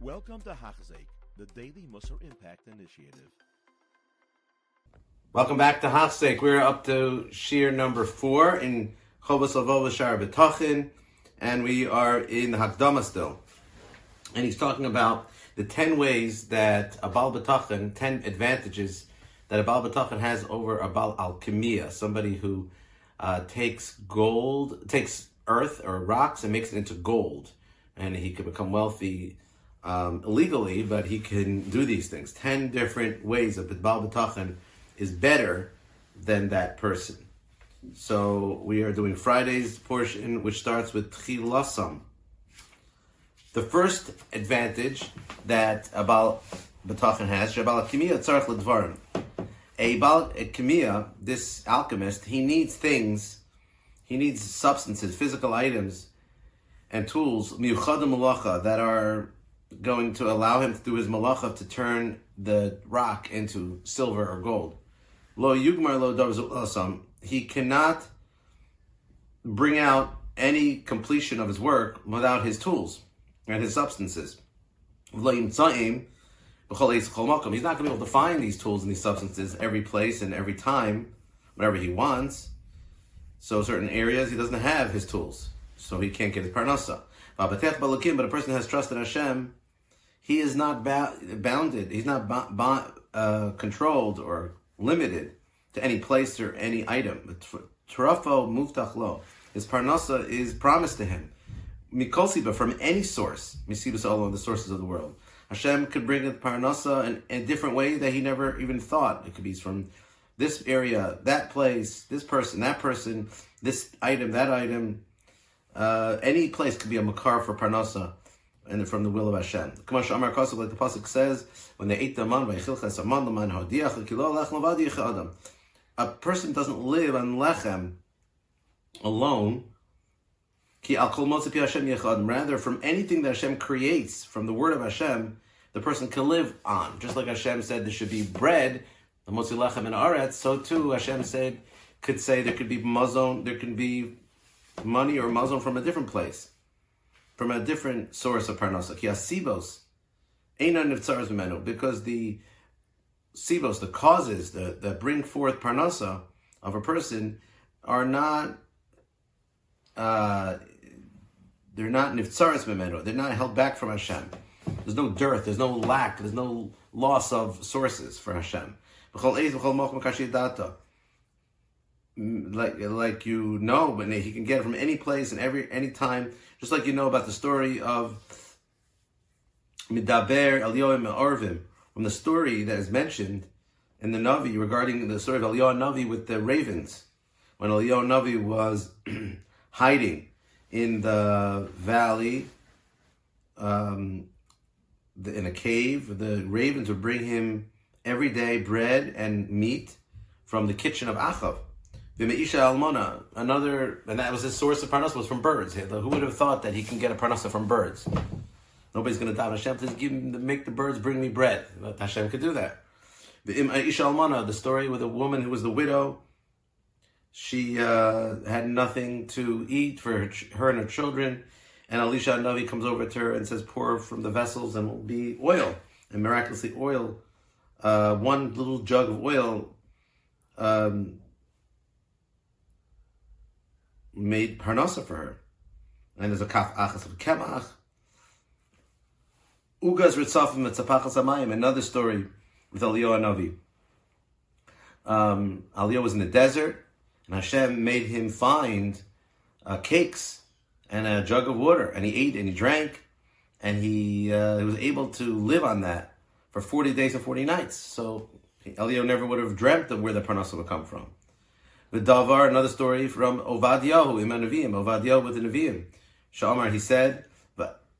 Welcome to Hachzik, the Daily Musar Impact Initiative. Welcome back to Hachzik. We're up to Shiur number four in Chovos Lavova Shar and we are in the Hakdama still. And he's talking about the 10 ways that a Baal B'tachin, 10 advantages that a Baal has over a Baal Alchemia, somebody who uh, takes gold, takes earth or rocks and makes it into gold. And he can become wealthy um, illegally, but he can do these things. 10 different ways the Baal B'tachin is better than that person. So we are doing Friday's portion, which starts with Tchilasam. The first advantage that a Baal B'tachin has, Shabal Kimiyah Tzarech L'Dvarim. A Baal Kimiyah, this alchemist, he needs things, he needs substances, physical items, and tools, miyuchadim malacha, that are going to allow him through his malacha to turn the rock into silver or gold. Lo yugmar lo davzul He cannot bring out any completion of his work without his tools and his substances. He's not going to be able to find these tools and these substances every place and every time, whenever he wants. So certain areas he doesn't have his tools, so he can't get his parnasa. But a person has trust in Hashem, he is not ba- bounded. He's not ba- ba- uh, controlled or limited to any place or any item. Trafo muftach His parnasa is promised to him. Mikosiba from any source. Misibus all the sources of the world. Hashem could bring the parnasa in a different way that he never even thought. It could be from this area, that place, this person, that person, this item, that item. Uh, any place could be a makar for parnasa and from the will of Hashem. Like the pasuk says, when they ate the man, by Kilchasmandaman Hodiakil. a person doesn't live on lechem alone. Ki al kol Hashem Adam. Rather, from anything that Hashem creates, from the word of Hashem, the person can live on. Just like Hashem said, there should be bread, the motzi lechem in aretz. So too, Hashem said, could say there could be mazon, there can be money or mazon from a different place from a different source of parnasa. Ki asibos memenu because the sibos, the causes that, that bring forth parnasa of a person, are not. Uh, they're not niftzaris memenu. They're not held back from Hashem. There's no dearth. There's no lack. There's no loss of sources for Hashem like like you know, but he can get it from any place and every any time. Just like you know about the story of Midaber Elioim Arvim, from the story that is mentioned in the Navi regarding the story of Eliyahu Navi with the ravens, when Eliyahu Navi was hiding in the valley, um, the, in a cave. The ravens would bring him every day bread and meat from the kitchen of Achav. The Almona, another, and that was his source of parnasa was from birds. Who would have thought that he can get a parnasa from birds? Nobody's going to doubt Hashem. Just give make the birds bring me bread. Hashem could do that. The Isha Almana, the story with a woman who was the widow. She uh, had nothing to eat for her, her, and her children. And Elisha Navi comes over to her and says, pour from the vessels and will be oil. And miraculously oil, uh, one little jug of oil um, made parnasa for her. And there's a kaf achas of kemach. Ugas ritzafim etzapachas amayim. Another story with Eliyahu Navi. Um, was in the desert, and Hashem made him find uh, cakes and a jug of water, and he ate and he drank, and he, uh, he was able to live on that for 40 days and 40 nights. So Eliyahu never would have dreamt of where the parnasa would come from. The Davar, another story from Ovadiyahu, Iman Nevi'im, Ovadiyahu with the Nevi'im. Shamar, he said,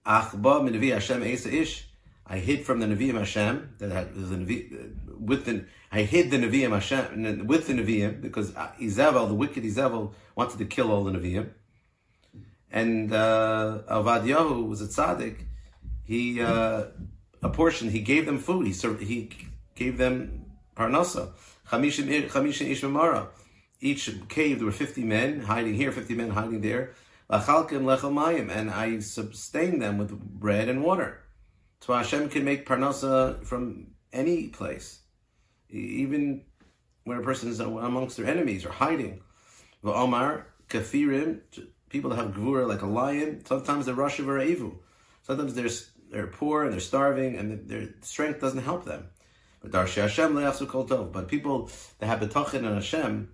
Achba min Hashem Esa Ish, I hid from the Nevi'im Hashem, that had, the Nevi, with the, I hid the Nevi'im Hashem, with the Nevi'im, because Izavel, the wicked Izavel, wanted to kill all the Nevi'im. And uh, Avadiyahu was a tzaddik. He, uh, a portion, he gave them food. He, served, he gave them parnasa. Chamishim Ish each cave there were 50 men hiding here, 50 men hiding there. And I sustained them with bread and water. So Hashem can make parnasa from any place, even when a person is amongst their enemies or hiding. Omar kafirim, people that have gvura like a lion. Sometimes they're rashiv or evu. Sometimes they're they're poor and they're starving and their strength doesn't help them. But Darshi Hashem le'afsu kol tov. But people that have betachin and Hashem,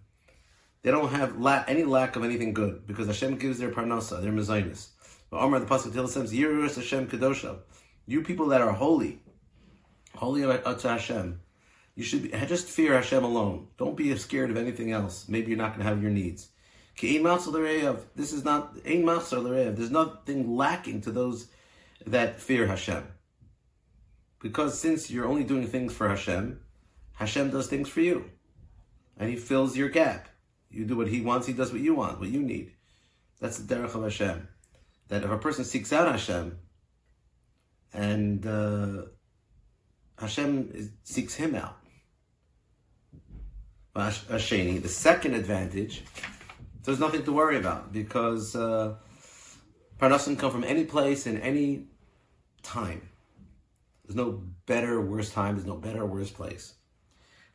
they don't have any lack of anything good because Hashem gives their parnasa, their mezainis. But Omar the pasuk tells them, "Yirus Hashem kedosha." You people that are holy, holy to Hashem, you should be, just fear Hashem alone. Don't be scared of anything else. Maybe you're not going to have your needs. This is not. There's nothing lacking to those that fear Hashem. Because since you're only doing things for Hashem, Hashem does things for you. And He fills your gap. You do what He wants, He does what you want, what you need. That's the derech of Hashem. That if a person seeks out Hashem, and uh, Hashem is, seeks him out. Hasheni, the second advantage, there's nothing to worry about because uh, Parnasim come from any place in any time. There's no better worse time. There's no better worse place.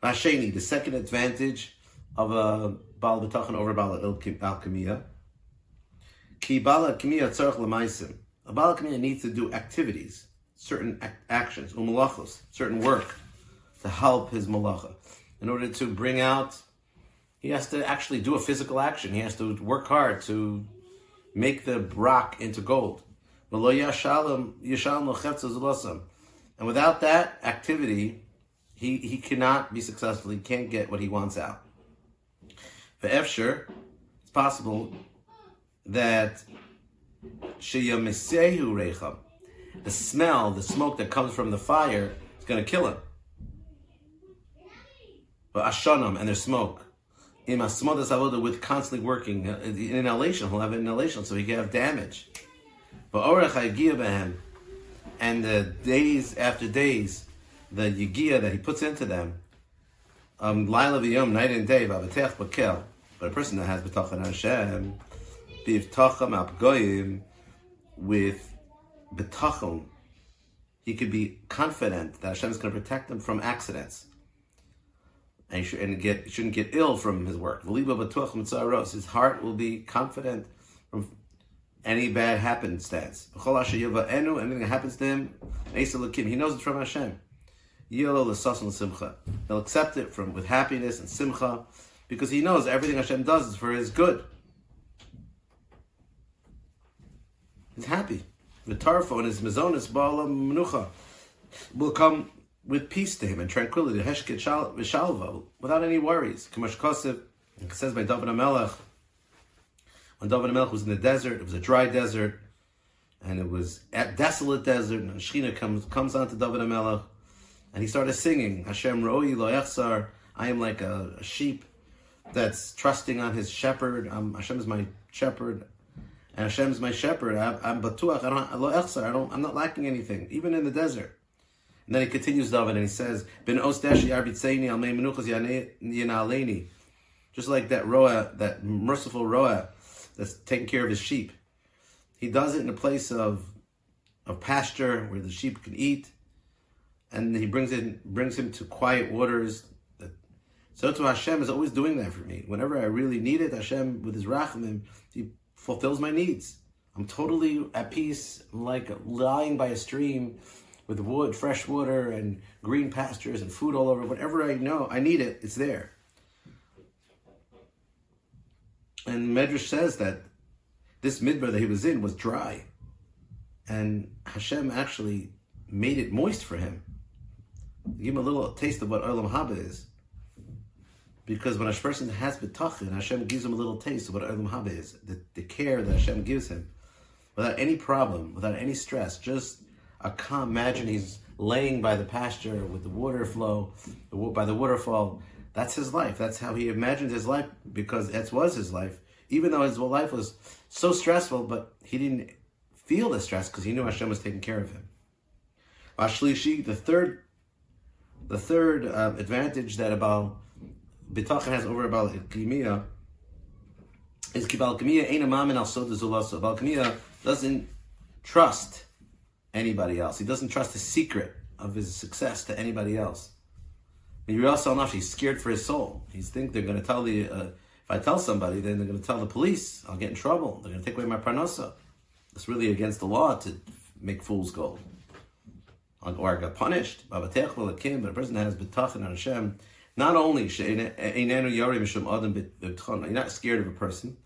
Hasheni, the second advantage of a Baal B'tachan over Baal Alchemia. Ki Baal Alchemia tzarech l'maisim. A Baal Alchemia needs to do activities, certain ac- actions, um, umalachos, certain work to help his malacha. In order to bring out, he has to actually do a physical action. He has to work hard to make the rock into gold. And without that activity, he, he cannot be successful. He can't get what he wants out. For Efsher, it's possible that the smell, the smoke that comes from the fire, is going to kill him. But Ashanam and their smoke. In Avoda with constantly working uh, in inhalation, he'll have inhalation, so he can have damage. But Orach and the days after days, the Yigia that he puts into them, um, Laila V'yom, night and day, Vavatech Bakel, but a person that has B'tachan Hashem, B'vtacham Apgoyim, with B'tachon, he could be confident that Hashem is going to protect him from accidents and he should, and get shouldn't get ill from his work. His heart will be confident from any bad happenstance. Anything that happens to him, he knows it's from Hashem. He'll accept it from with happiness and simcha because he knows everything Hashem does is for his good. He's happy. The tarfo and his mezonis ba'ala menucha will come with peace to him and tranquility, heshket v'shalva, without any worries. Kamash Kosev, it says by David HaMelech, when David HaMelech was in the desert, it was a dry desert, and it was a desolate desert, and Shechina comes, comes onto David HaMelech, and he started singing, Hashem ro'i lo echsar, I am like a, a, sheep that's trusting on his shepherd, um, Hashem is my shepherd, and Hashem is my shepherd, I, I'm batuach, I don't, I don't, I'm not lacking anything, even in the desert. And then he continues David and he says, "Ben osdeshi arbitzeini al menuchas yanaleni," just like that roa, that merciful roa that's taking care of his sheep. He does it in a place of of pasture where the sheep can eat, and he brings it brings him to quiet waters. So to Hashem is always doing that for me. Whenever I really need it, Hashem with His rachamim, He fulfills my needs. I'm totally at peace. Like lying by a stream with wood, fresh water, and green pastures and food all over. Whatever I know, I need it, it's there. And Medrash says that this midbar that he was in was dry. And Hashem actually made it moist for him. Give him a little taste of what Olam Haba is. Because when a person has betachin, Hashem gives him a little taste of what Olam Haba is. The, the care that Hashem gives him. Without any problem, without any stress, just a calm. Imagine he's laying by the pasture with the water flow, by the waterfall. That's his life. That's how he imagined his life because that was his life. Even though his life was so stressful, but he didn't feel the stress because he knew Hashem was taking care of him. Ashlishi, the third, the third uh, advantage that about bitachon has over about Kimiyah is Kibal Kimiyah ain't a mamin al soda zulasa. Bal Kimiyah doesn't trust anybody else. He doesn't trust the secret of his success to anybody else. He's scared for his soul. He's think they're going to tell the. Uh, if I tell somebody, then they're going to tell the police. I'll get in trouble. They're going to take away my parnasa. It's really against the law to make fools gold. Or I got punished. But a person has betachin on Hashem. Not only you're not scared of a person.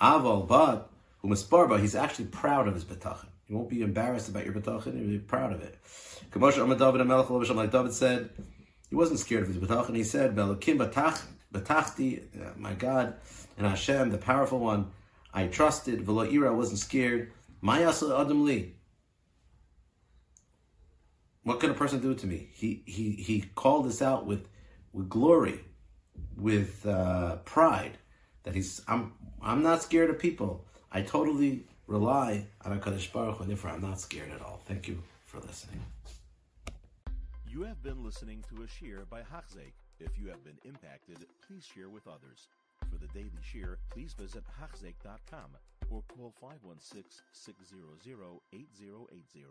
Aval, but who he's actually proud of his betachin. You won't be embarrassed about your betachin. You'll be proud of it. Like David said, he wasn't scared of his betachin. He said, betachti, uh, my God, and Hashem, the powerful one, I trusted. V'lo ira, I wasn't scared. Mayasa adam li. What can a person do to me? He he he called this out with with glory, with uh, pride, that he's I'm I'm not scared of people. I totally rely on HaKadosh Baruch Hu, and therefore I'm not scared at all. Thank you for listening. You have been listening to a shiur by Hachzeik. If you have been impacted, please share with others. For the daily shiur, please visit Hachzeik.com or call 516 600 8080.